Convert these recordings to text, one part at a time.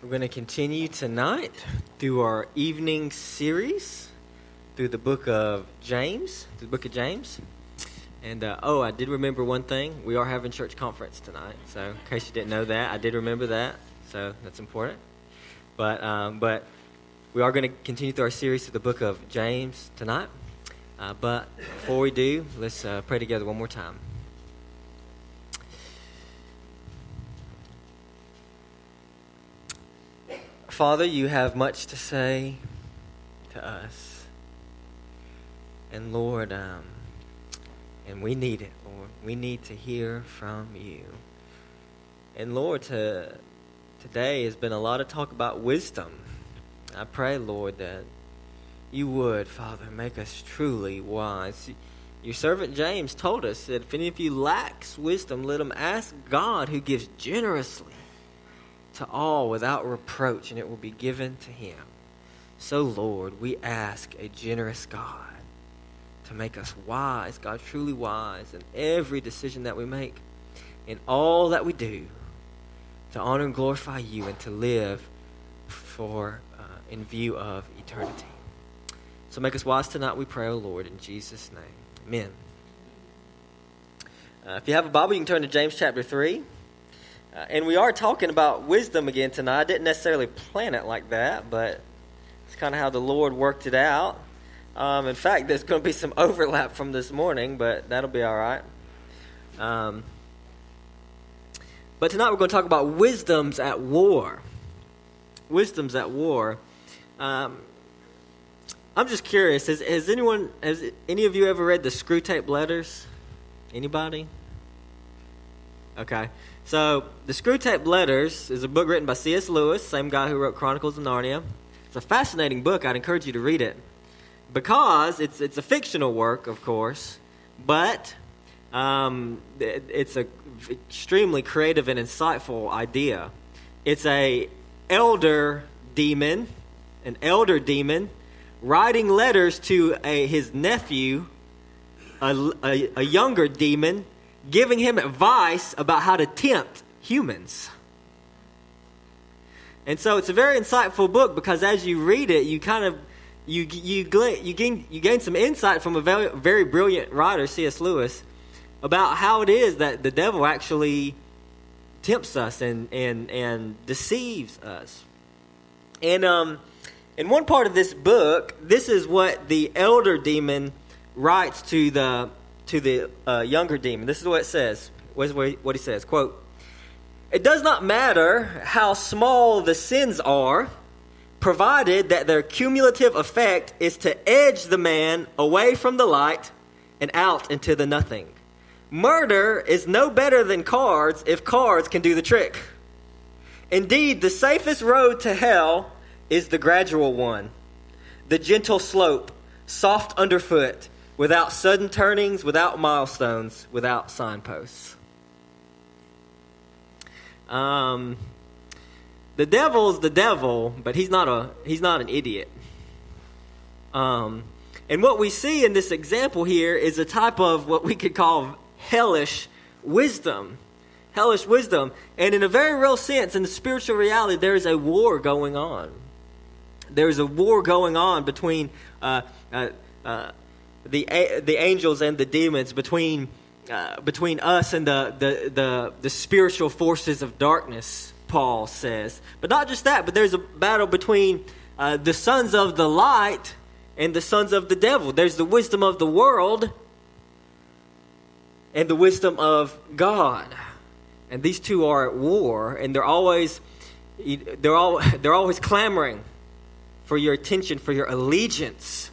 We're going to continue tonight through our evening series through the book of James, the book of James. And uh, oh, I did remember one thing. We are having church conference tonight. So, in case you didn't know that, I did remember that. So, that's important. But, um, but we are going to continue through our series through the book of James tonight. Uh, but before we do, let's uh, pray together one more time. Father, you have much to say to us. And Lord, um, and we need it, Lord. We need to hear from you. And Lord, to, today has been a lot of talk about wisdom. I pray, Lord, that you would, Father, make us truly wise. Your servant James told us that if any of you lacks wisdom, let him ask God who gives generously to all without reproach, and it will be given to him. So, Lord, we ask a generous God to make us wise, God, truly wise, in every decision that we make, in all that we do, to honor and glorify you, and to live for uh, in view of eternity. So make us wise tonight, we pray, O oh Lord, in Jesus' name. Amen. Uh, if you have a Bible, you can turn to James chapter 3. Uh, and we are talking about wisdom again tonight. I didn't necessarily plan it like that, but it's kind of how the Lord worked it out. Um, in fact, there's going to be some overlap from this morning, but that'll be all right. Um, but tonight we're going to talk about wisdoms at war. Wisdoms at war. Um, I'm just curious. Has, has anyone, has any of you ever read the Screwtape Letters? Anybody? Okay. So, The Screwtape Letters is a book written by C.S. Lewis, same guy who wrote Chronicles of Narnia. It's a fascinating book. I'd encourage you to read it because it's it's a fictional work, of course, but um, it, it's a extremely creative and insightful idea. It's a elder demon, an elder demon, writing letters to a, his nephew, a, a, a younger demon giving him advice about how to tempt humans. And so it's a very insightful book because as you read it, you kind of you you you gain you gain some insight from a very, very brilliant writer, C.S. Lewis, about how it is that the devil actually tempts us and and and deceives us. And um, in one part of this book, this is what the elder demon writes to the to the uh, younger demon. This is what it says. What, what he says. Quote, It does not matter how small the sins are, provided that their cumulative effect is to edge the man away from the light and out into the nothing. Murder is no better than cards if cards can do the trick. Indeed, the safest road to hell is the gradual one, the gentle slope, soft underfoot, without sudden turnings, without milestones, without signposts. Um, the devil's the devil, but he's not a he's not an idiot. Um, and what we see in this example here is a type of what we could call hellish wisdom. Hellish wisdom. And in a very real sense, in the spiritual reality, there is a war going on. There is a war going on between uh, uh, uh, the the angels and the demons between uh, between us and the, the, the, the spiritual forces of darkness, Paul says. But not just that, but there's a battle between uh, the sons of the light and the sons of the devil. There's the wisdom of the world and the wisdom of God. And these two are at war, and they're always they're all they're always clamoring for your attention, for your allegiance.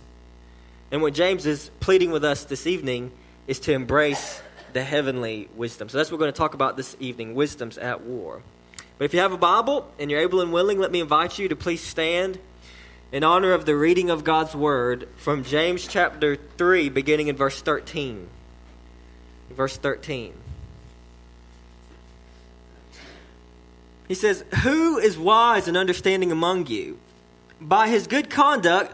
And what James is pleading with us this evening is to embrace the heavenly wisdom. So that's what we're going to talk about this evening wisdoms at war. But if you have a Bible and you're able and willing, let me invite you to please stand in honor of the reading of God's Word from James chapter 3, beginning in verse 13. Verse 13. He says, Who is wise and understanding among you? By his good conduct,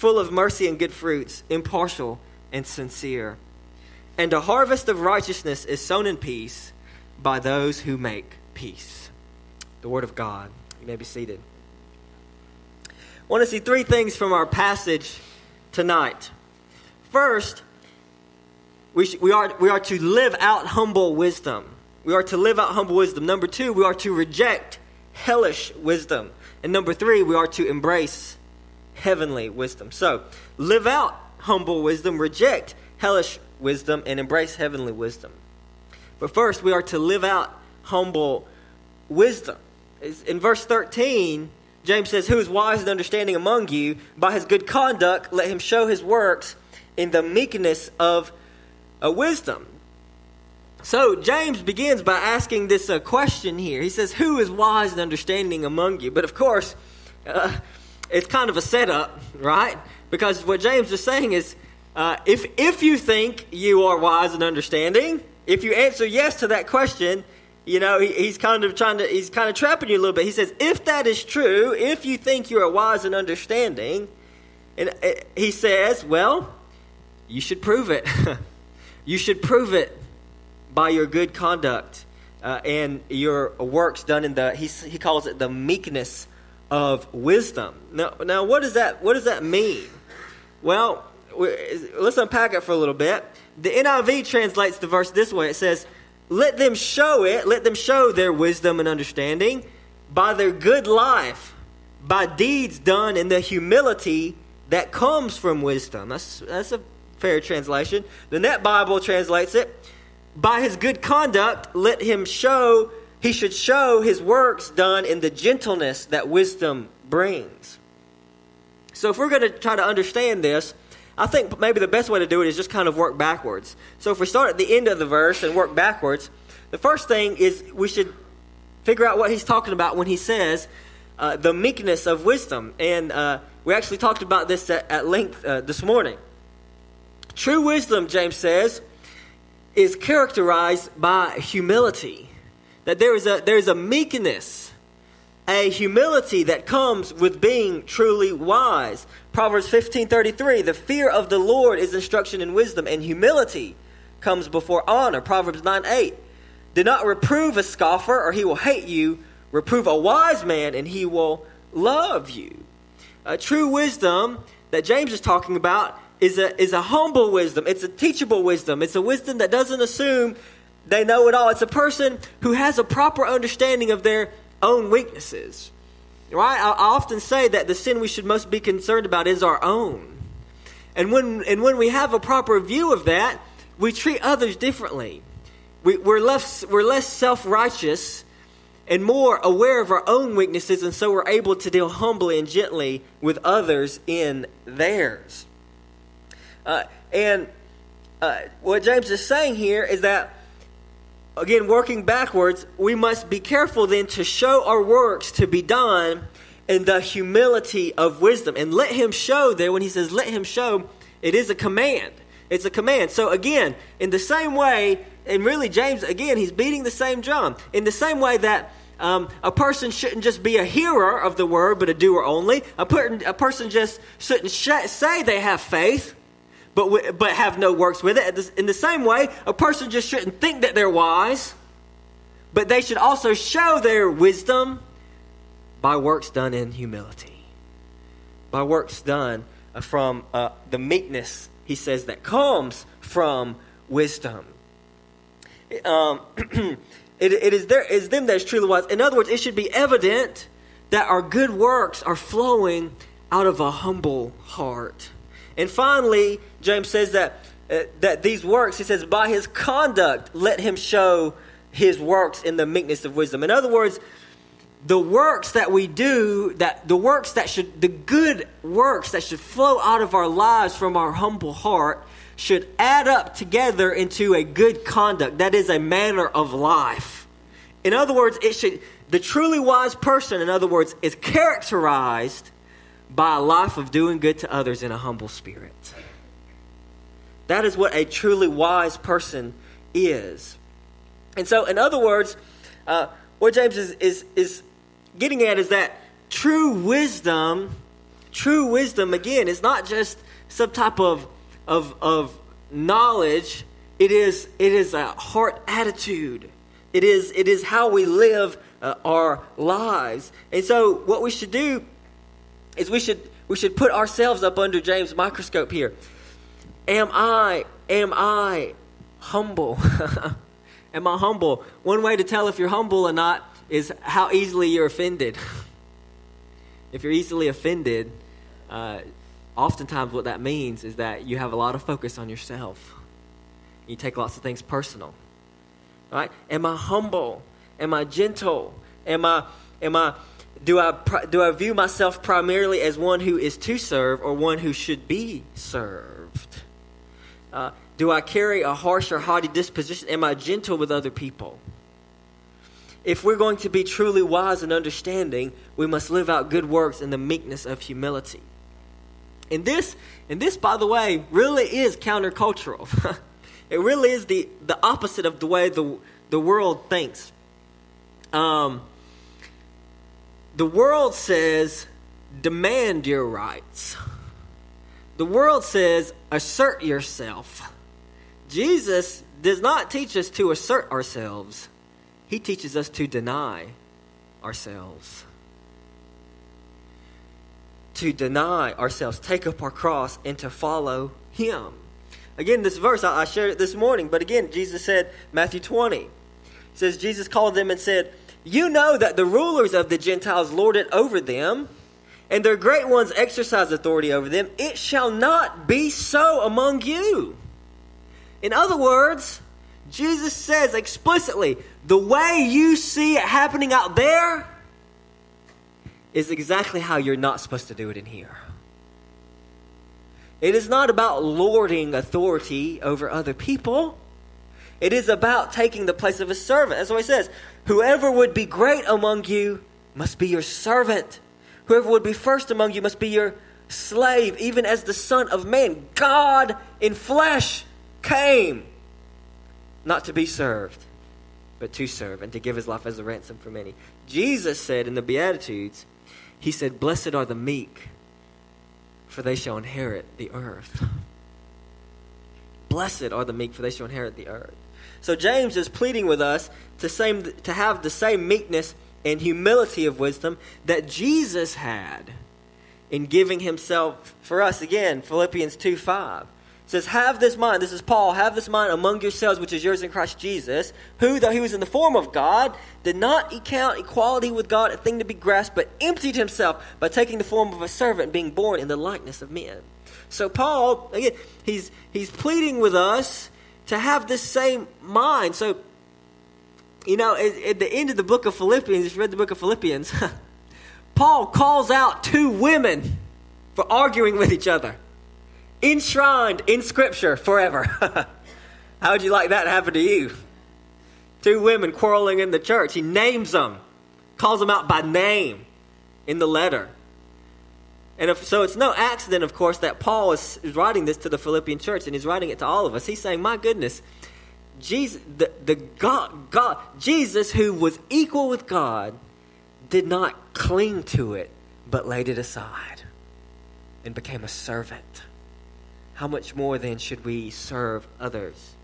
full of mercy and good fruits, impartial and sincere. And a harvest of righteousness is sown in peace by those who make peace. The Word of God. You may be seated. I want to see three things from our passage tonight. First, we, sh- we, are, we are to live out humble wisdom. We are to live out humble wisdom. Number two, we are to reject hellish wisdom. And number three, we are to embrace heavenly wisdom. So, live out humble wisdom, reject hellish wisdom, and embrace heavenly wisdom. But first, we are to live out humble wisdom. In verse 13, James says, Who is wise and understanding among you? By his good conduct, let him show his works in the meekness of uh, wisdom. So James begins by asking this uh, question here. He says, "Who is wise and understanding among you?" But of course, uh, it's kind of a setup, right? Because what James is saying is, uh, if if you think you are wise and understanding, if you answer yes to that question, you know he, he's kind of trying to he's kind of trapping you a little bit. He says, if that is true, if you think you are wise and understanding, and uh, he says, well, you should prove it. you should prove it by your good conduct uh, and your works done in the he, he calls it the meekness of wisdom. Now, now what does that what does that mean? Well, let's unpack it for a little bit. The NIV translates the verse this way. It says, "Let them show it. Let them show their wisdom and understanding by their good life, by deeds done in the humility that comes from wisdom." That's that's a fair translation. The Net Bible translates it by his good conduct, let him show, he should show his works done in the gentleness that wisdom brings. So, if we're going to try to understand this, I think maybe the best way to do it is just kind of work backwards. So, if we start at the end of the verse and work backwards, the first thing is we should figure out what he's talking about when he says uh, the meekness of wisdom. And uh, we actually talked about this at, at length uh, this morning. True wisdom, James says, is characterized by humility. That there is a, there is a meekness, a humility that comes with being truly wise. Proverbs 15:33, the fear of the Lord is instruction in wisdom, and humility comes before honor. Proverbs 9:8, do not reprove a scoffer, or he will hate you. Reprove a wise man, and he will love you. A true wisdom that James is talking about is a, is a humble wisdom. It's a teachable wisdom. It's a wisdom that doesn't assume they know it all. It's a person who has a proper understanding of their own weaknesses. Right? I, often say that the sin we should most be concerned about is our own. And when, and when we have a proper view of that, we treat others differently. We, we're less, we're less self righteous and more aware of our own weaknesses, and so we're able to deal humbly and gently with others in theirs. Uh, and uh, what James is saying here is that, again, working backwards, we must be careful then to show our works to be done in the humility of wisdom. And let him show there, when he says let him show, it is a command. It's a command. So, again, in the same way, and really, James, again, he's beating the same drum. In the same way that um, a person shouldn't just be a hearer of the word, but a doer only. A, per- a person just shouldn't sh- say they have faith, but, but have no works with it. In the same way, a person just shouldn't think that they're wise, but they should also show their wisdom by works done in humility. By works done uh, from uh, the meekness, he says, that comes from wisdom. Um, it, it is there is them that is truly wise. In other words, it should be evident that our good works are flowing out of a humble heart. And finally, James says that, uh, that these works, he says, by his conduct, let him show his works in the meekness of wisdom. In other words, the works that we do, that the works that should, the good works that should flow out of our lives from our humble heart, should add up together into a good conduct. That is a manner of life. In other words, it should the truly wise person, in other words, is characterized by a life of doing good to others in a humble spirit. That is what a truly wise person is. And so, in other words, uh, what James is, is, is getting at is that true wisdom, true wisdom, again, is not just some type of, of, of knowledge, it is, it is a heart attitude. It is, it is how we live uh, our lives. And so, what we should do is we should, we should put ourselves up under James' microscope here. Am I, am I humble? am I humble? One way to tell if you're humble or not is how easily you're offended. if you're easily offended, uh, oftentimes what that means is that you have a lot of focus on yourself. You take lots of things personal. Right? Am I humble? Am I gentle? Am I am I do I do I view myself primarily as one who is to serve or one who should be served? Uh, do I carry a harsh or haughty disposition? Am I gentle with other people? If we're going to be truly wise and understanding, we must live out good works in the meekness of humility. And this, and this, by the way, really is countercultural. it really is the, the opposite of the way the, the world thinks. Um, the world says, demand your rights. The world says, assert yourself. Jesus does not teach us to assert ourselves, He teaches us to deny ourselves. To deny ourselves, take up our cross, and to follow Him. Again, this verse, I shared it this morning, but again, Jesus said, Matthew 20, says, Jesus called them and said, You know that the rulers of the Gentiles lord it over them, and their great ones exercise authority over them. It shall not be so among you. In other words, Jesus says explicitly, the way you see it happening out there is exactly how you're not supposed to do it in here. It is not about lording authority over other people. It is about taking the place of a servant. That's what he says. Whoever would be great among you must be your servant. Whoever would be first among you must be your slave, even as the Son of Man, God in flesh, came not to be served, but to serve and to give his life as a ransom for many. Jesus said in the Beatitudes, He said, Blessed are the meek, for they shall inherit the earth. Blessed are the meek, for they shall inherit the earth. So James is pleading with us to, same, to have the same meekness and humility of wisdom that Jesus had in giving himself for us. Again, Philippians 2 5 says, Have this mind, this is Paul, have this mind among yourselves, which is yours in Christ Jesus, who, though he was in the form of God, did not count equality with God a thing to be grasped, but emptied himself by taking the form of a servant, being born in the likeness of men. So Paul, again, he's he's pleading with us to have this same mind. So, you know, at, at the end of the book of Philippians, if you read the book of Philippians, Paul calls out two women for arguing with each other, enshrined in Scripture forever. How would you like that to happen to you? Two women quarreling in the church. He names them, calls them out by name in the letter. And if, so it's no accident, of course, that Paul is, is writing this to the Philippian church, and he's writing it to all of us. He's saying, "My goodness, Jesus, the, the God, God, Jesus, who was equal with God, did not cling to it, but laid it aside, and became a servant. How much more then should we serve others?"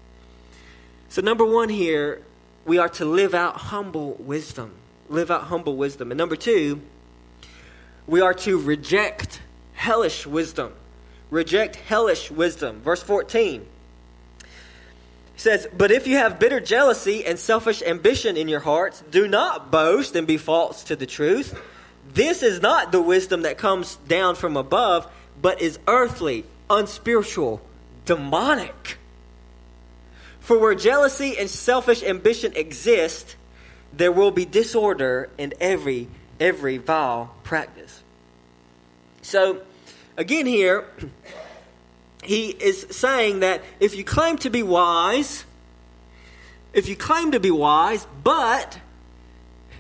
So, number one here, we are to live out humble wisdom. Live out humble wisdom, and number two we are to reject hellish wisdom. Reject hellish wisdom. Verse 14 says, But if you have bitter jealousy and selfish ambition in your hearts, do not boast and be false to the truth. This is not the wisdom that comes down from above, but is earthly, unspiritual, demonic. For where jealousy and selfish ambition exist, there will be disorder and every every vile practice. So, again, here, he is saying that if you claim to be wise, if you claim to be wise, but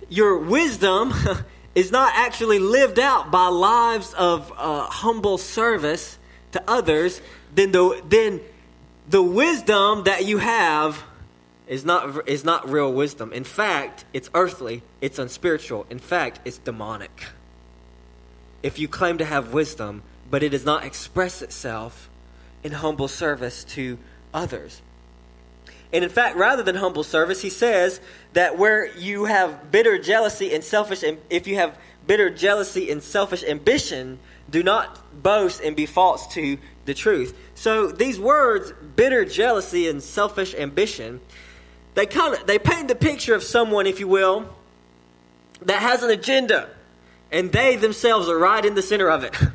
your wisdom is not actually lived out by lives of uh, humble service to others, then the, then the wisdom that you have is not, is not real wisdom. In fact, it's earthly, it's unspiritual. In fact, it's demonic. If you claim to have wisdom, but it does not express itself in humble service to others. And in fact, rather than humble service, he says that where you have bitter jealousy and selfish, and if you have bitter jealousy and selfish ambition, do not boast and be false to the truth. So these words, bitter jealousy and selfish ambition, they kind of they paint the picture of someone, if you will, that has an agenda, and they themselves are right in the center of it.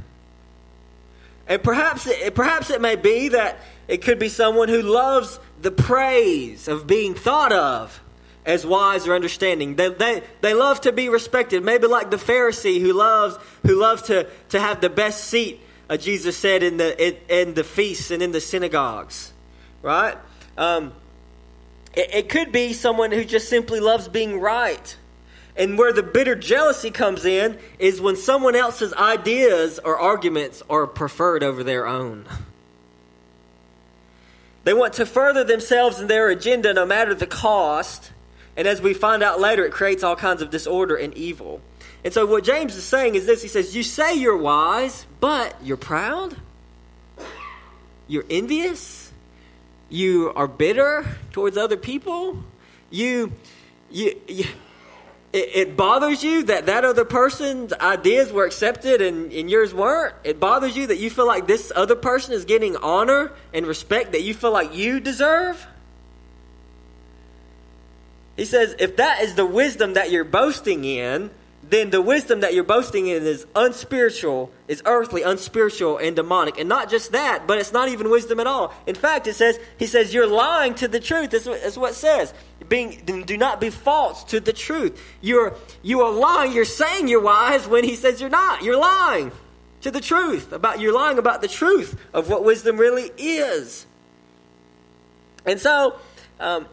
And perhaps it, perhaps it may be that it could be someone who loves the praise of being thought of as wise or understanding. They, they, they love to be respected. Maybe like the Pharisee who loves, who loves to, to have the best seat, uh, Jesus said, in the, in, in, the feasts and in the synagogues. Right? Um, it, it could be someone who just simply loves being right. And where the bitter jealousy comes in is when someone else's ideas or arguments are preferred over their own. They want to further themselves and their agenda no matter the cost. And as we find out later, it creates all kinds of disorder and evil. And so, what James is saying is this He says, You say you're wise, but you're proud, you're envious, you are bitter towards other people, you, you, you it, it, bothers you that that other person's ideas were accepted and, and yours weren't. It bothers you that you feel like this other person is getting honor and respect that you feel like you deserve. He says, if that is the wisdom that you're boasting in, then the wisdom that you're boasting in is unspiritual, is earthly, unspiritual, and demonic. And not just that, but it's not even wisdom at all. In fact, it says, he says, you're lying to the truth. That's what, what it says. Being, do not be false to the truth. You're, you are lying. You're saying you're wise when he says you're not. You're lying to the truth. About You're lying about the truth of what wisdom really is. And so, um,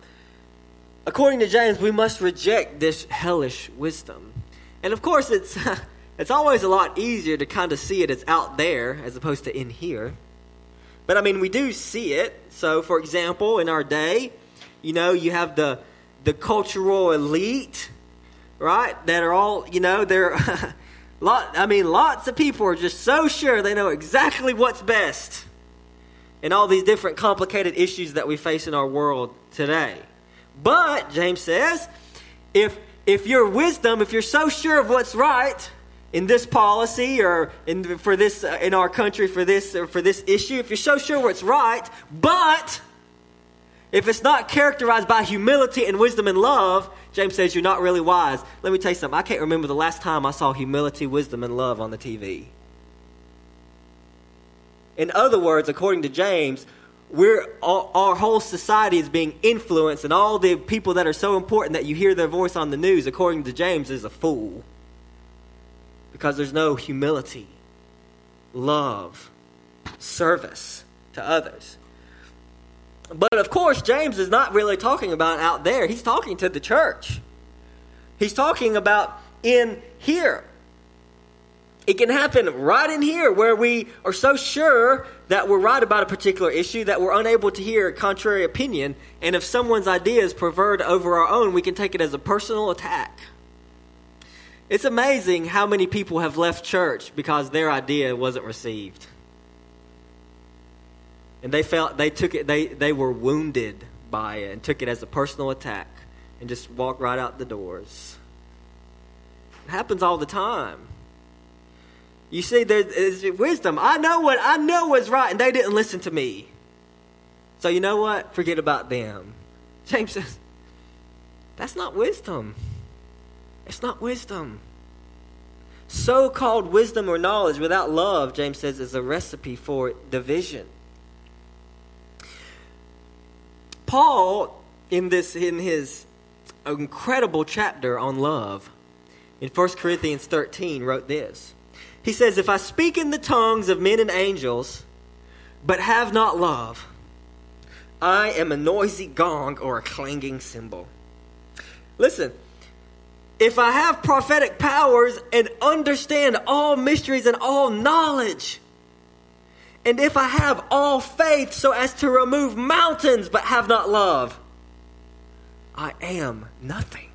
according to James, we must reject this hellish wisdom. And of course, it's, it's always a lot easier to kind of see it as out there as opposed to in here. But I mean, we do see it. So, for example, in our day, you know, you have the, the cultural elite, right? That are all, you know, they're. lot, I mean, lots of people are just so sure they know exactly what's best in all these different complicated issues that we face in our world today. But, James says, if if your wisdom, if you're so sure of what's right in this policy or in, for this, uh, in our country for this, or for this issue, if you're so sure what's right, but if it's not characterized by humility and wisdom and love, James says you're not really wise. Let me tell you something. I can't remember the last time I saw humility, wisdom, and love on the TV. In other words, according to James, we're all, our whole society is being influenced, and all the people that are so important that you hear their voice on the news, according to James, is a fool because there's no humility, love, service to others. But of course, James is not really talking about out there. He's talking to the church. He's talking about in here. It can happen right in here where we are so sure that we're right about a particular issue that we're unable to hear a contrary opinion. And if someone's idea is preferred over our own, we can take it as a personal attack. It's amazing how many people have left church because their idea wasn't received. And they felt they took it they, they were wounded by it and took it as a personal attack and just walked right out the doors. It happens all the time. You see, there's wisdom. I know what I know what's right, and they didn't listen to me. So you know what? Forget about them. James says, that's not wisdom. It's not wisdom. So called wisdom or knowledge without love, James says, is a recipe for division. Paul, in this in his incredible chapter on love, in 1 Corinthians 13, wrote this. He says, If I speak in the tongues of men and angels, but have not love, I am a noisy gong or a clanging cymbal. Listen, if I have prophetic powers and understand all mysteries and all knowledge, and if I have all faith so as to remove mountains but have not love, I am nothing.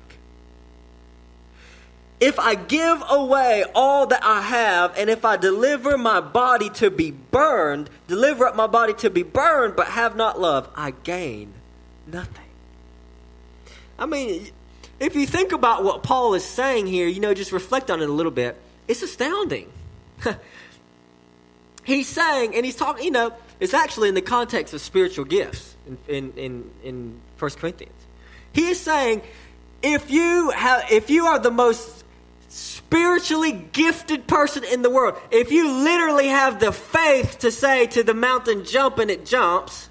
If I give away all that I have, and if I deliver my body to be burned, deliver up my body to be burned, but have not love, I gain nothing. I mean, if you think about what Paul is saying here, you know, just reflect on it a little bit, it's astounding. he's saying, and he's talking, you know, it's actually in the context of spiritual gifts in, in, in, in 1 Corinthians. He is saying, if you, have, if you are the most spiritually gifted person in the world, if you literally have the faith to say to the mountain, jump, and it jumps,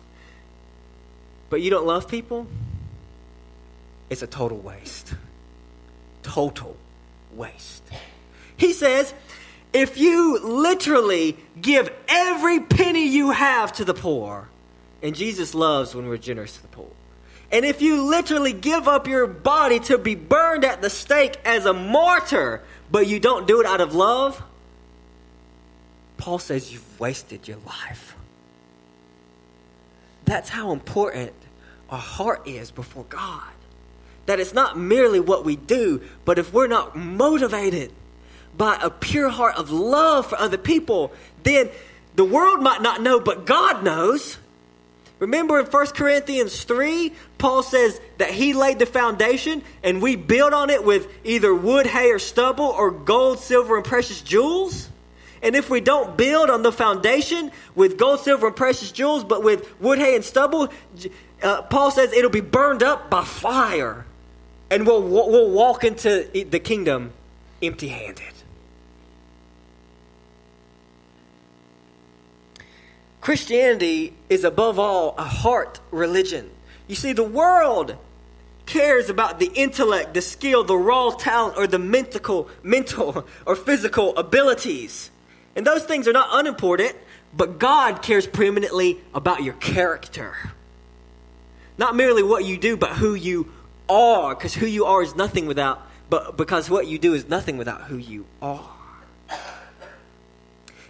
but you don't love people, it's a total waste. Total waste. He says, if you literally give every penny you have to the poor, and Jesus loves when we're generous to the poor. And if you literally give up your body to be burned at the stake as a martyr, but you don't do it out of love, Paul says you've wasted your life. That's how important our heart is before God. That it's not merely what we do, but if we're not motivated by a pure heart of love for other people, then the world might not know, but God knows. Remember in 1 Corinthians 3, Paul says that he laid the foundation and we build on it with either wood, hay, or stubble, or gold, silver, and precious jewels. And if we don't build on the foundation with gold, silver, and precious jewels, but with wood, hay, and stubble, uh, Paul says it'll be burned up by fire and we'll, we'll walk into the kingdom empty handed. Christianity is above all a heart religion. You see, the world cares about the intellect, the skill, the raw talent, or the mental, mental or physical abilities. And those things are not unimportant, but God cares preeminently about your character. Not merely what you do, but who you are, because who you are is nothing without, but because what you do is nothing without who you are.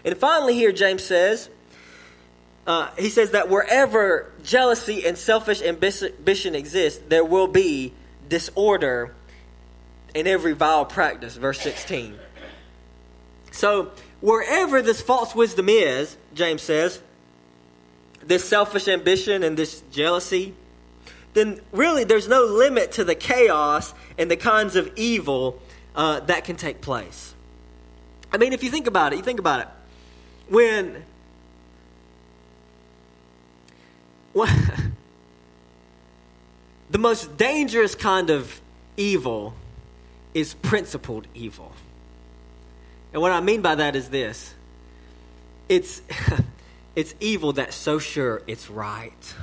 And finally, here James says, uh, he says that wherever jealousy and selfish ambition exist, there will be disorder in every vile practice. Verse 16. So, wherever this false wisdom is, James says, this selfish ambition and this jealousy, then really there's no limit to the chaos and the kinds of evil uh, that can take place. I mean, if you think about it, you think about it. When, when the most dangerous kind of evil is principled evil. And what I mean by that is this it's, it's evil that's so sure it's right.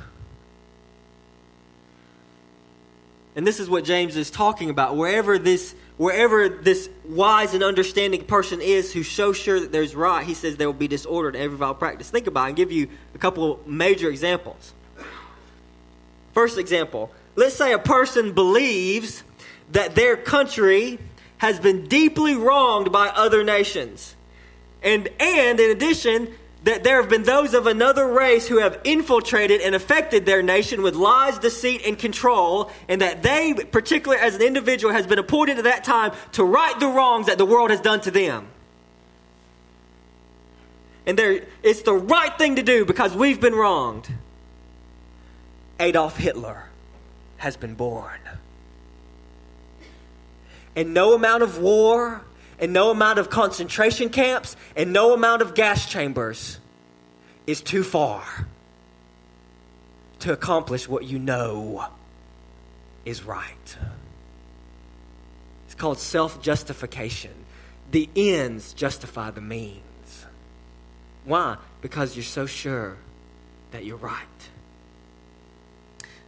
And this is what James is talking about. Wherever this wherever this wise and understanding person is who's so sure that there's right, he says there will be disorder in every vile practice. Think about it and give you a couple major examples. First example, let's say a person believes that their country has been deeply wronged by other nations. And and in addition, that there have been those of another race who have infiltrated and affected their nation with lies, deceit, and control, and that they, particularly as an individual, has been appointed at that time to right the wrongs that the world has done to them. And it's the right thing to do because we've been wronged. Adolf Hitler has been born. And no amount of war, and no amount of concentration camps and no amount of gas chambers is too far to accomplish what you know is right. It's called self justification. The ends justify the means. Why? Because you're so sure that you're right.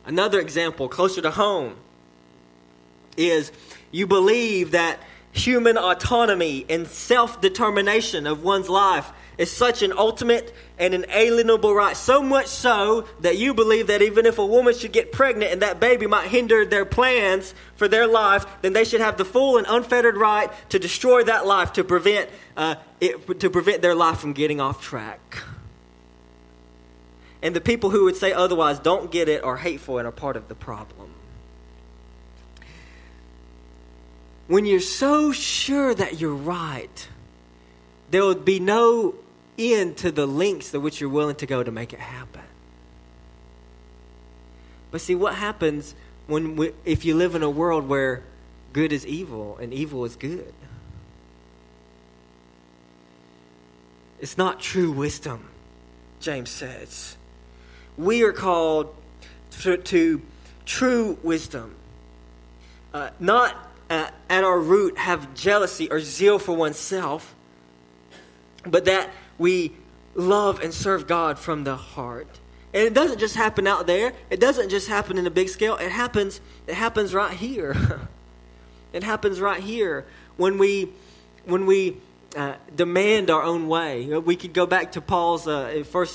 Another example closer to home is you believe that human autonomy and self determination of one's life is such an ultimate and an alienable right. So much so that you believe that even if a woman should get pregnant and that baby might hinder their plans for their life, then they should have the full and unfettered right to destroy that life to prevent, uh, it, to prevent their life from getting off track. And the people who would say otherwise don't get it, are hateful, and are part of the problem. When you're so sure that you're right, there will be no end to the lengths to which you're willing to go to make it happen. But see, what happens when we, if you live in a world where good is evil and evil is good? It's not true wisdom, James says. We are called to, to true wisdom, uh, not uh, at our root have jealousy or zeal for oneself, but that we love and serve God from the heart. And it doesn't just happen out there. It doesn't just happen in a big scale. It happens it happens right here. it happens right here when we when we uh, demand our own way. We could go back to Paul's uh, 1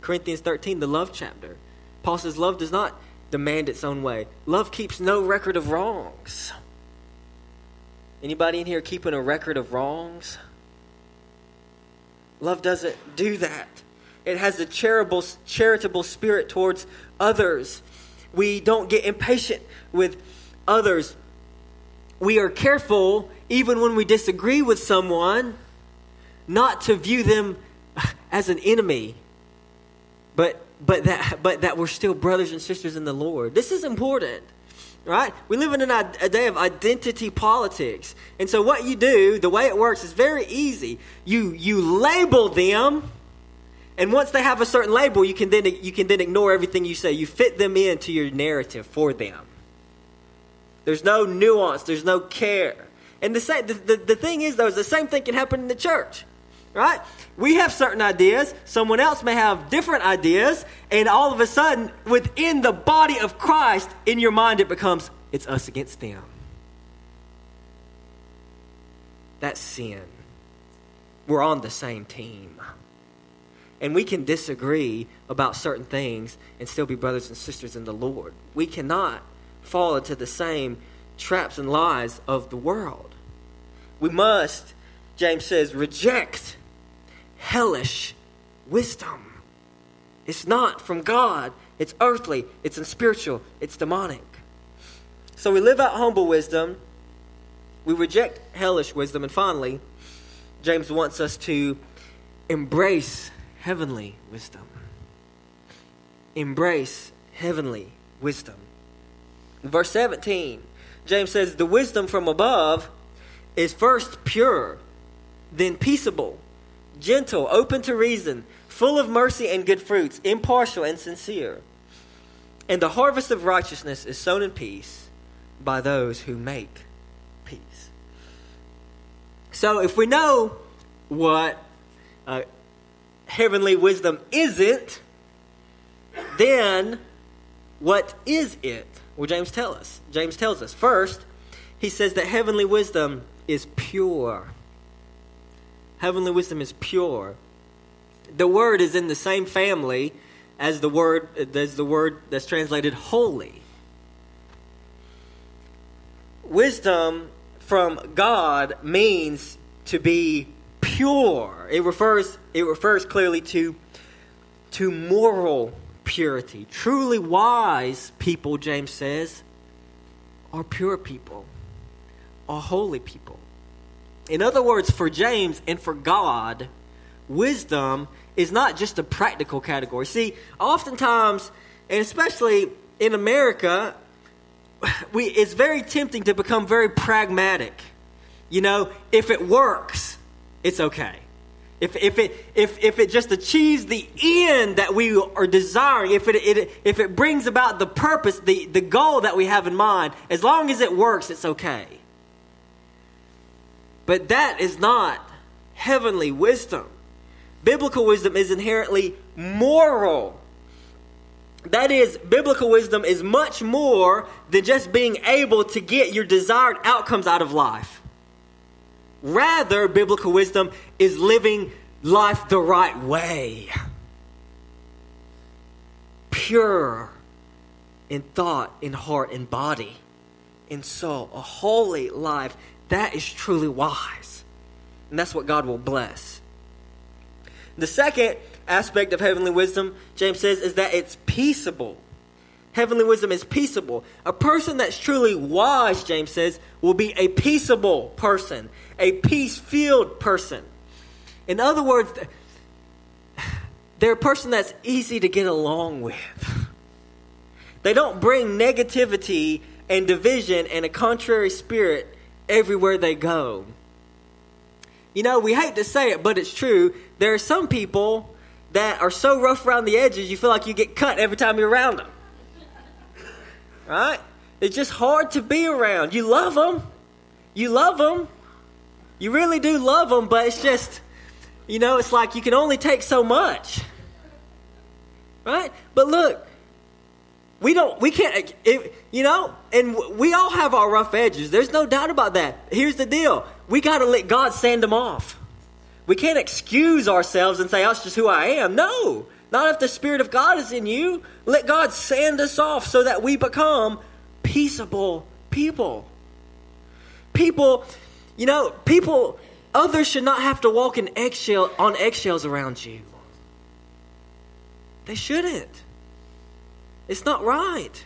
Corinthians 13, the love chapter. Paul says love does not demand its own way. Love keeps no record of wrongs. Anybody in here keeping a record of wrongs? Love doesn't do that. It has a charitable, charitable spirit towards others. We don't get impatient with others. We are careful, even when we disagree with someone, not to view them as an enemy, but, but, that, but that we're still brothers and sisters in the Lord. This is important right? We live in an, a day of identity politics. And so what you do, the way it works is very easy. You you label them and once they have a certain label, you can then you can then ignore everything you say. You fit them into your narrative for them. There's no nuance, there's no care. And the, same, the, the, the thing is, though, is the same thing can happen in the church right? We have certain ideas, someone else may have different ideas, and all of a sudden, within the body of Christ, in your mind, it becomes it's us against them. That's sin. We're on the same team. And we can disagree about certain things and still be brothers and sisters in the Lord. We cannot fall into the same traps and lies of the world. We must, James says, reject hellish wisdom. It's not from God, it's earthly, it's unspiritual, it's demonic. So we live out humble wisdom, we reject hellish wisdom, and finally, James wants us to embrace heavenly wisdom. Embrace heavenly wisdom. In verse 17, James says, The wisdom from above is first pure, then peaceable gentle, open to reason, full of mercy and good fruits, impartial and sincere. And the harvest of righteousness is sown in peace by those who make peace. So, if we know what uh, heavenly wisdom isn't, then what is it? Well, James tells us. James tells us. First, he says that heavenly wisdom is pure heavenly wisdom is pure. The word is in the same family as the word as the word that's translated holy. Wisdom from God means to be pure. It refers it refers clearly to to moral purity. Truly wise people, James says, are pure people, are holy people. In other words, for James and for God, wisdom is not just a practical category. See, oftentimes, and especially in America, we, it's very tempting to become very pragmatic. You know, if it works, it's okay. If, if, it, if, if it just achieves the end that we are desiring, if it, it, if it brings about the purpose, the, the goal that we have in mind, as long as it works, it's okay. But that is not heavenly wisdom. Biblical wisdom is inherently moral. That is, biblical wisdom is much more than just being able to get your desired outcomes out of life. Rather, biblical wisdom is living life the right way. Pure in thought, in heart, in body, in soul. A holy life. That is truly wise. And that's what God will bless. The second aspect of heavenly wisdom, James says, is that it's peaceable. Heavenly wisdom is peaceable. A person that's truly wise, James says, will be a peaceable person, a peace filled person. In other words, they're a person that's easy to get along with. They don't bring negativity and division and a contrary spirit everywhere they go. You know, we hate to say it, but it's true. There are some people that are so rough around the edges, you feel like you get cut every time you're around them. Right? It's just hard to be around. You love them. You love them. You really do love them, but it's just, you know, it's like you can only take so much. Right? But look, we don't, we can't, it, you know, and we all have our rough edges. There's no doubt about that. Here's the deal we got to let God sand them off. We can't excuse ourselves and say, that's just who I am. No, not if the Spirit of God is in you. Let God sand us off so that we become peaceable people. People, you know, people, others should not have to walk in eggshell, on eggshells around you. They shouldn't. It's not right.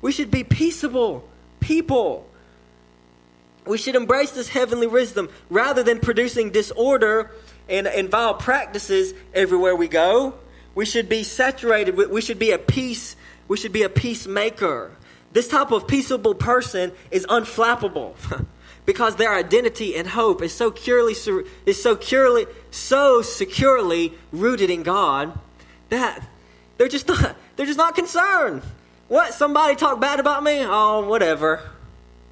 We should be peaceable people. We should embrace this heavenly wisdom rather than producing disorder and, and vile practices everywhere we go. We should be saturated with, we should be a peace, we should be a peacemaker. This type of peaceable person is unflappable because their identity and hope is so purely is so purely so securely rooted in God that they're just not they're just not concerned. What somebody talk bad about me? Oh, whatever.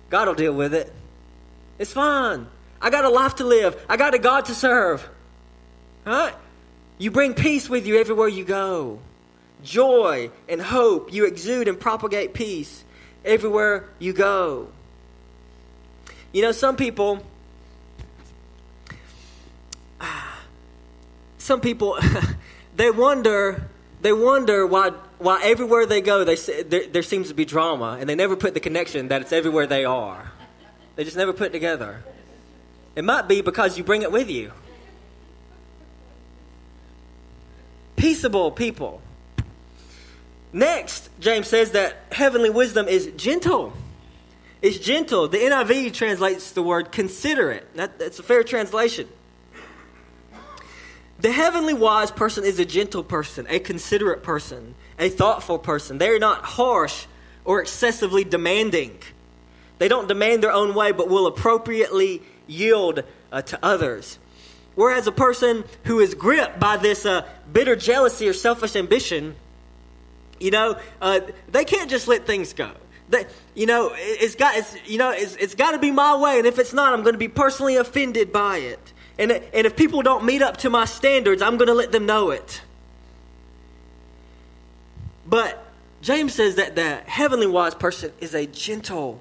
God will deal with it. It's fine. I got a life to live. I got a God to serve. Right? You bring peace with you everywhere you go. Joy and hope. You exude and propagate peace everywhere you go. You know, some people, some people, they wonder, they wonder why, why everywhere they go, they, there, there seems to be drama, and they never put the connection that it's everywhere they are. They just never put together. It might be because you bring it with you. Peaceable people. Next, James says that heavenly wisdom is gentle. It's gentle. The NIV translates the word considerate. That, that's a fair translation. The heavenly wise person is a gentle person, a considerate person, a thoughtful person. They are not harsh or excessively demanding. They don't demand their own way, but will appropriately yield uh, to others. Whereas a person who is gripped by this uh, bitter jealousy or selfish ambition, you know, uh, they can't just let things go. They, you know, it's got, it's, you know, it's, it's got to be my way, and if it's not, I'm going to be personally offended by it. And, and if people don't meet up to my standards, I'm going to let them know it. But James says that the heavenly wise person is a gentle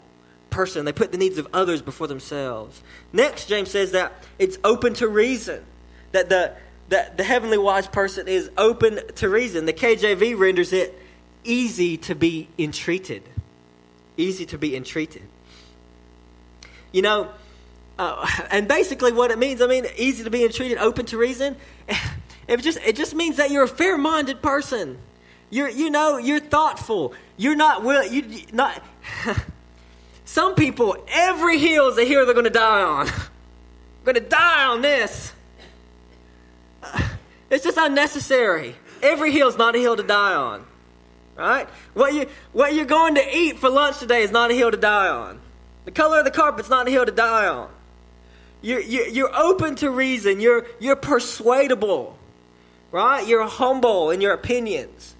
person. They put the needs of others before themselves. Next, James says that it's open to reason. That the, that the heavenly wise person is open to reason. The KJV renders it easy to be entreated. Easy to be entreated. You know, uh, and basically what it means, I mean, easy to be entreated, open to reason. It just it just means that you're a fair-minded person. You're you know you're thoughtful. You're not will you not. Some people, every hill is a hill they're going to die on. going to die on this. It's just unnecessary. Every hill is not a hill to die on. Right? What, you, what you're going to eat for lunch today is not a hill to die on. The color of the carpet's not a hill to die on. You're, you're, open to reason. You're, you're persuadable. Right? You're humble in your opinions.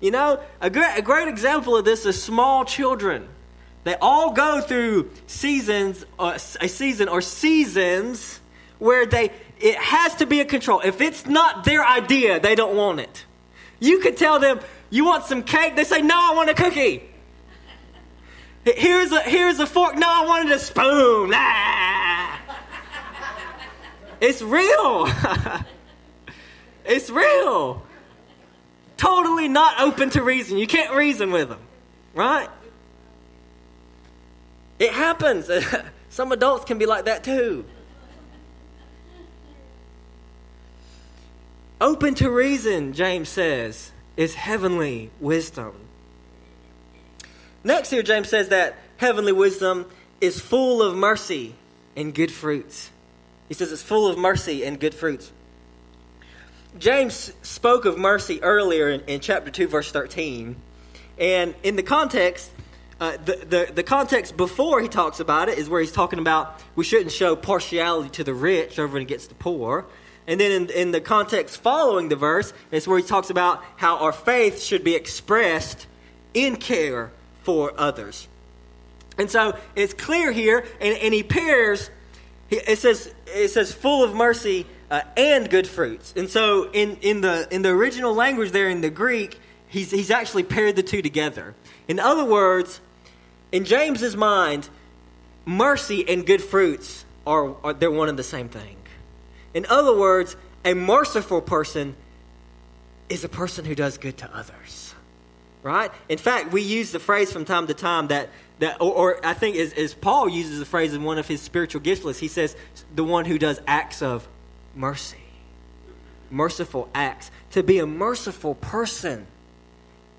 You know, a great, a great example of this is small children. They all go through seasons, uh, a season or seasons where they it has to be a control. If it's not their idea, they don't want it. You could tell them, "You want some cake?" They say, "No, I want a cookie." Here's a here's a fork. No, I wanted a spoon. Ah. It's real. it's real. Totally not open to reason. You can't reason with them, right? It happens. Some adults can be like that too. Open to reason, James says, is heavenly wisdom. Next, here, James says that heavenly wisdom is full of mercy and good fruits. He says it's full of mercy and good fruits. James spoke of mercy earlier in, in chapter 2, verse 13. And in the context, uh, the, the, the context before he talks about it is where he's talking about we shouldn't show partiality to the rich over against the poor. And then in, in the context following the verse, it's where he talks about how our faith should be expressed in care for others. And so it's clear here, and, and he pairs, it says, it says full of mercy uh, and good fruits. And so in, in, the, in the original language there in the Greek, he's, he's actually paired the two together. In other words, in James's mind, mercy and good fruits are, are they're one and the same thing. In other words, a merciful person is a person who does good to others. Right? In fact, we use the phrase from time to time that, that or, or I think as, Paul uses the phrase in one of his spiritual gifts lists, he says, the one who does acts of mercy. Merciful acts. To be a merciful person,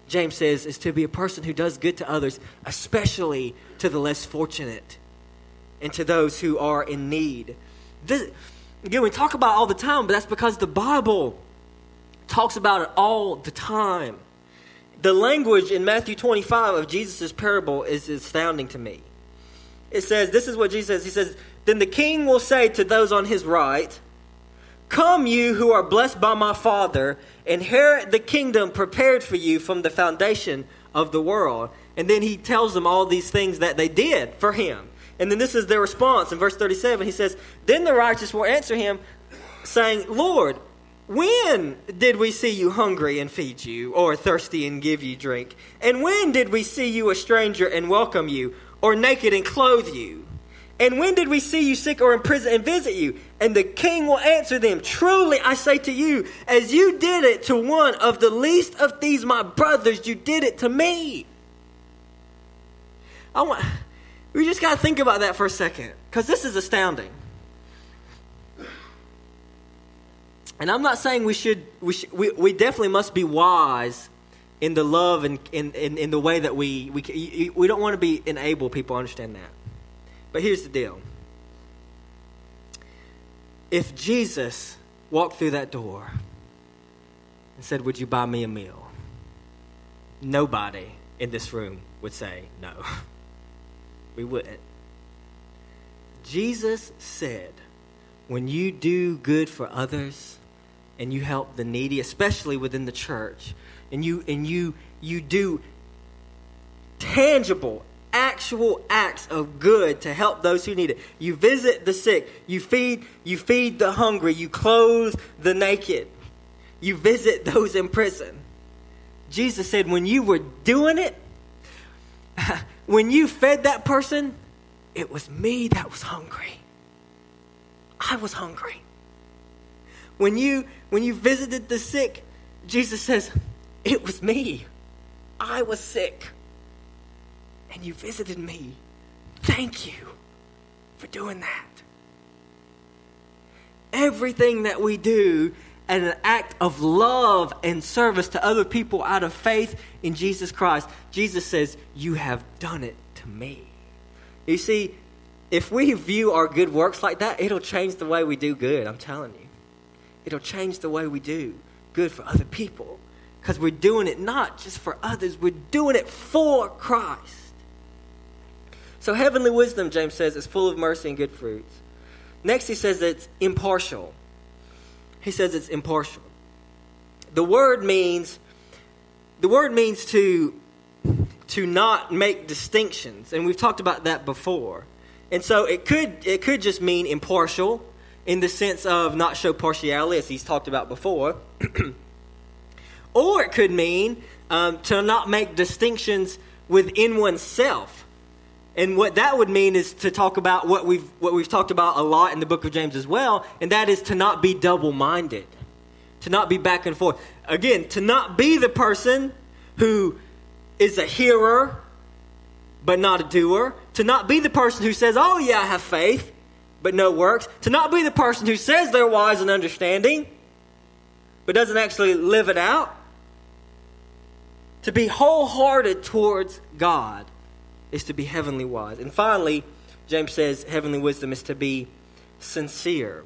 James says, is to be a person who does good to others, especially to the less fortunate and to those who are in need. This, Again, we talk about all the time, but that's because the Bible talks about it all the time. The language in Matthew 25 of Jesus' parable is astounding to me. It says, This is what Jesus says. He says, Then the king will say to those on his right, Come, you who are blessed by my Father, inherit the kingdom prepared for you from the foundation of the world. And then he tells them all these things that they did for him. And then this is their response in verse 37. He says, Then the righteous will answer him, saying, Lord, when did we see you hungry and feed you, or thirsty and give you drink? And when did we see you a stranger and welcome you, or naked and clothe you? And when did we see you sick or in prison and visit you? And the king will answer them, Truly I say to you, as you did it to one of the least of these my brothers, you did it to me. I want we just got to think about that for a second because this is astounding. And I'm not saying we should, we, we, we definitely must be wise in the love and in, in, in the way that we, we, we don't want to be enable people understand that. But here's the deal. If Jesus walked through that door and said, Would you buy me a meal? Nobody in this room would say no. we wouldn't. Jesus said, when you do good for others and you help the needy, especially within the church, and you and you you do tangible, actual acts of good to help those who need it. You visit the sick, you feed you feed the hungry, you clothe the naked. You visit those in prison. Jesus said when you were doing it, when you fed that person, it was me that was hungry. I was hungry. When you when you visited the sick, Jesus says, "It was me. I was sick. And you visited me. Thank you for doing that." Everything that we do and an act of love and service to other people out of faith in Jesus Christ. Jesus says, You have done it to me. You see, if we view our good works like that, it'll change the way we do good, I'm telling you. It'll change the way we do good for other people. Because we're doing it not just for others, we're doing it for Christ. So, heavenly wisdom, James says, is full of mercy and good fruits. Next, he says it's impartial he says it's impartial. The word means the word means to to not make distinctions, and we've talked about that before. And so it could it could just mean impartial in the sense of not show partiality, as he's talked about before, or it could mean um, to not make distinctions within oneself. And what that would mean is to talk about what we've, what we've talked about a lot in the book of James as well, and that is to not be double minded, to not be back and forth. Again, to not be the person who is a hearer but not a doer, to not be the person who says, Oh, yeah, I have faith, but no works, to not be the person who says they're wise and understanding, but doesn't actually live it out. To be wholehearted towards God is to be heavenly wise. And finally, James says heavenly wisdom is to be sincere.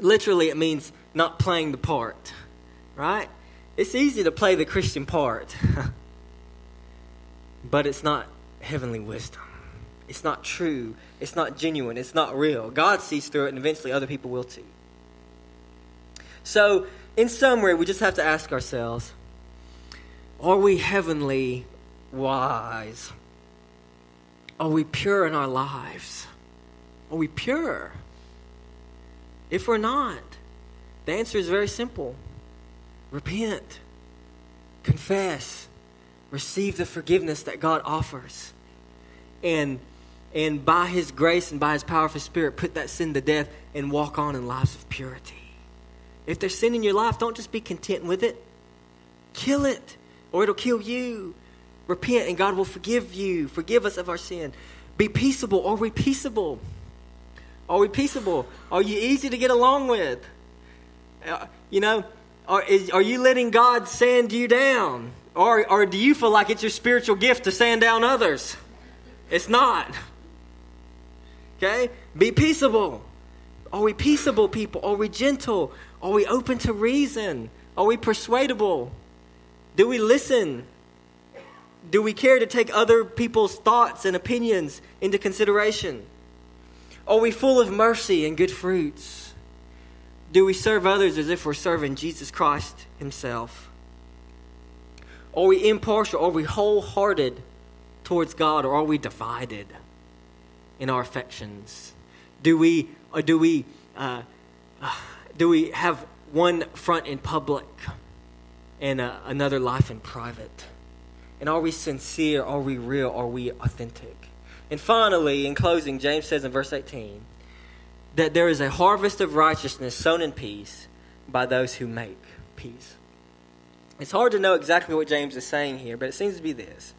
Literally, it means not playing the part, right? It's easy to play the Christian part, but it's not heavenly wisdom. It's not true. It's not genuine. It's not real. God sees through it, and eventually other people will too. So, in summary, we just have to ask ourselves are we heavenly wise? Are we pure in our lives? Are we pure? If we're not, the answer is very simple repent, confess, receive the forgiveness that God offers. And and by his grace and by his powerful spirit put that sin to death and walk on in lives of purity. If there's sin in your life, don't just be content with it. Kill it or it'll kill you. Repent and God will forgive you. Forgive us of our sin. Be peaceable. Are we peaceable? Are we peaceable? Are you easy to get along with? Uh, you know, are, is, are you letting God sand you down? Or, or do you feel like it's your spiritual gift to sand down others? It's not. Okay? Be peaceable. Are we peaceable people? Are we gentle? Are we open to reason? Are we persuadable? Do we listen? Do we care to take other people's thoughts and opinions into consideration? Are we full of mercy and good fruits? Do we serve others as if we're serving Jesus Christ Himself? Are we impartial? Are we wholehearted towards God, or are we divided in our affections? Do we, or do we, uh, do we have one front in public and uh, another life in private? And are we sincere? Are we real? Are we authentic? And finally, in closing, James says in verse 18 that there is a harvest of righteousness sown in peace by those who make peace. It's hard to know exactly what James is saying here, but it seems to be this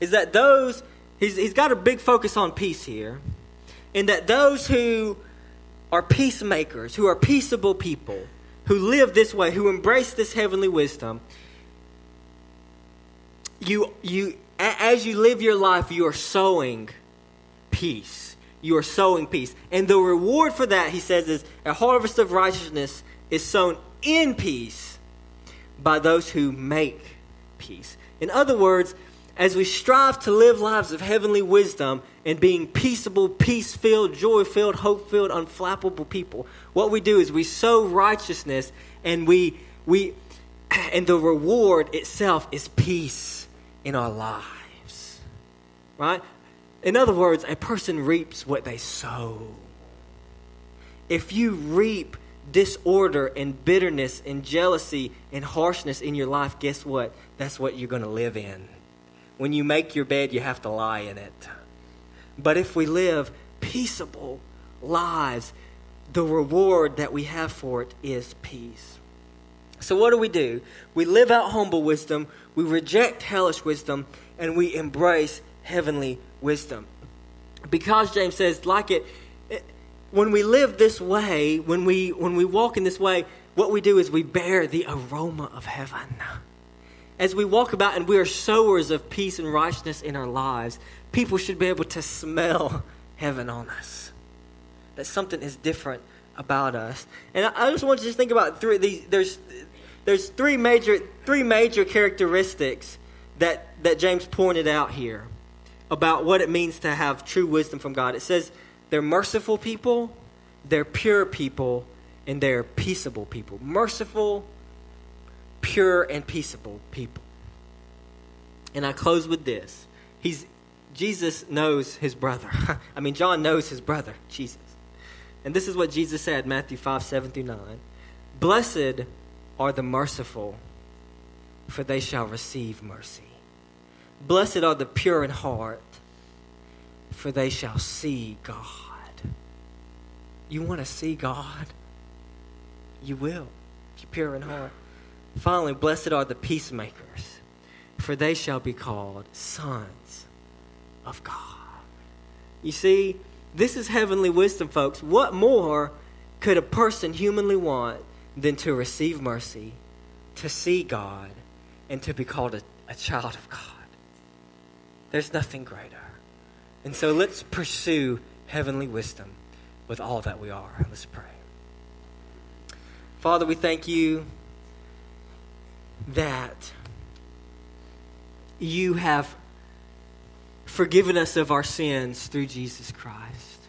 is that those, he's, he's got a big focus on peace here, in that those who are peacemakers, who are peaceable people, who live this way, who embrace this heavenly wisdom, you, you, as you live your life, you are sowing peace. You are sowing peace. And the reward for that, he says, is a harvest of righteousness is sown in peace by those who make peace. In other words, as we strive to live lives of heavenly wisdom and being peaceable, peace filled, joy filled, hope filled, unflappable people, what we do is we sow righteousness and we, we, and the reward itself is peace in our lives. Right? In other words, a person reaps what they sow. If you reap disorder and bitterness and jealousy and harshness in your life, guess what? That's what you're going to live in. When you make your bed, you have to lie in it. But if we live peaceable lives, the reward that we have for it is peace. So, what do we do? We live out humble wisdom, we reject hellish wisdom, and we embrace heavenly wisdom. Because James says, like it, when we live this way, when we, when we walk in this way, what we do is we bear the aroma of heaven. As we walk about and we are sowers of peace and righteousness in our lives, people should be able to smell heaven on us. That something is different about us. And I, I just want you to think about three these there's there's three major three major characteristics that, that James pointed out here about what it means to have true wisdom from God. It says they're merciful people, they're pure people, and they're peaceable people. Merciful, pure, and peaceable people. And I close with this. He's Jesus knows his brother. I mean, John knows his brother, Jesus. And this is what Jesus said, Matthew 5, 7 through 9. Blessed are the merciful, for they shall receive mercy. Blessed are the pure in heart for they shall see God. You want to see God? You will, if you're pure in heart. Finally, blessed are the peacemakers, for they shall be called sons of God. You see, this is heavenly wisdom, folks. What more could a person humanly want than to receive mercy, to see God, and to be called a, a child of God? There's nothing greater. And so let's pursue heavenly wisdom with all that we are. Let's pray. Father, we thank you that you have forgiven us of our sins through Jesus Christ.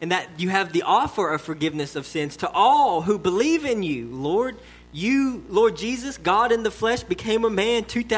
And that you have the offer of forgiveness of sins to all who believe in you. Lord, you, Lord Jesus, God in the flesh, became a man 2,000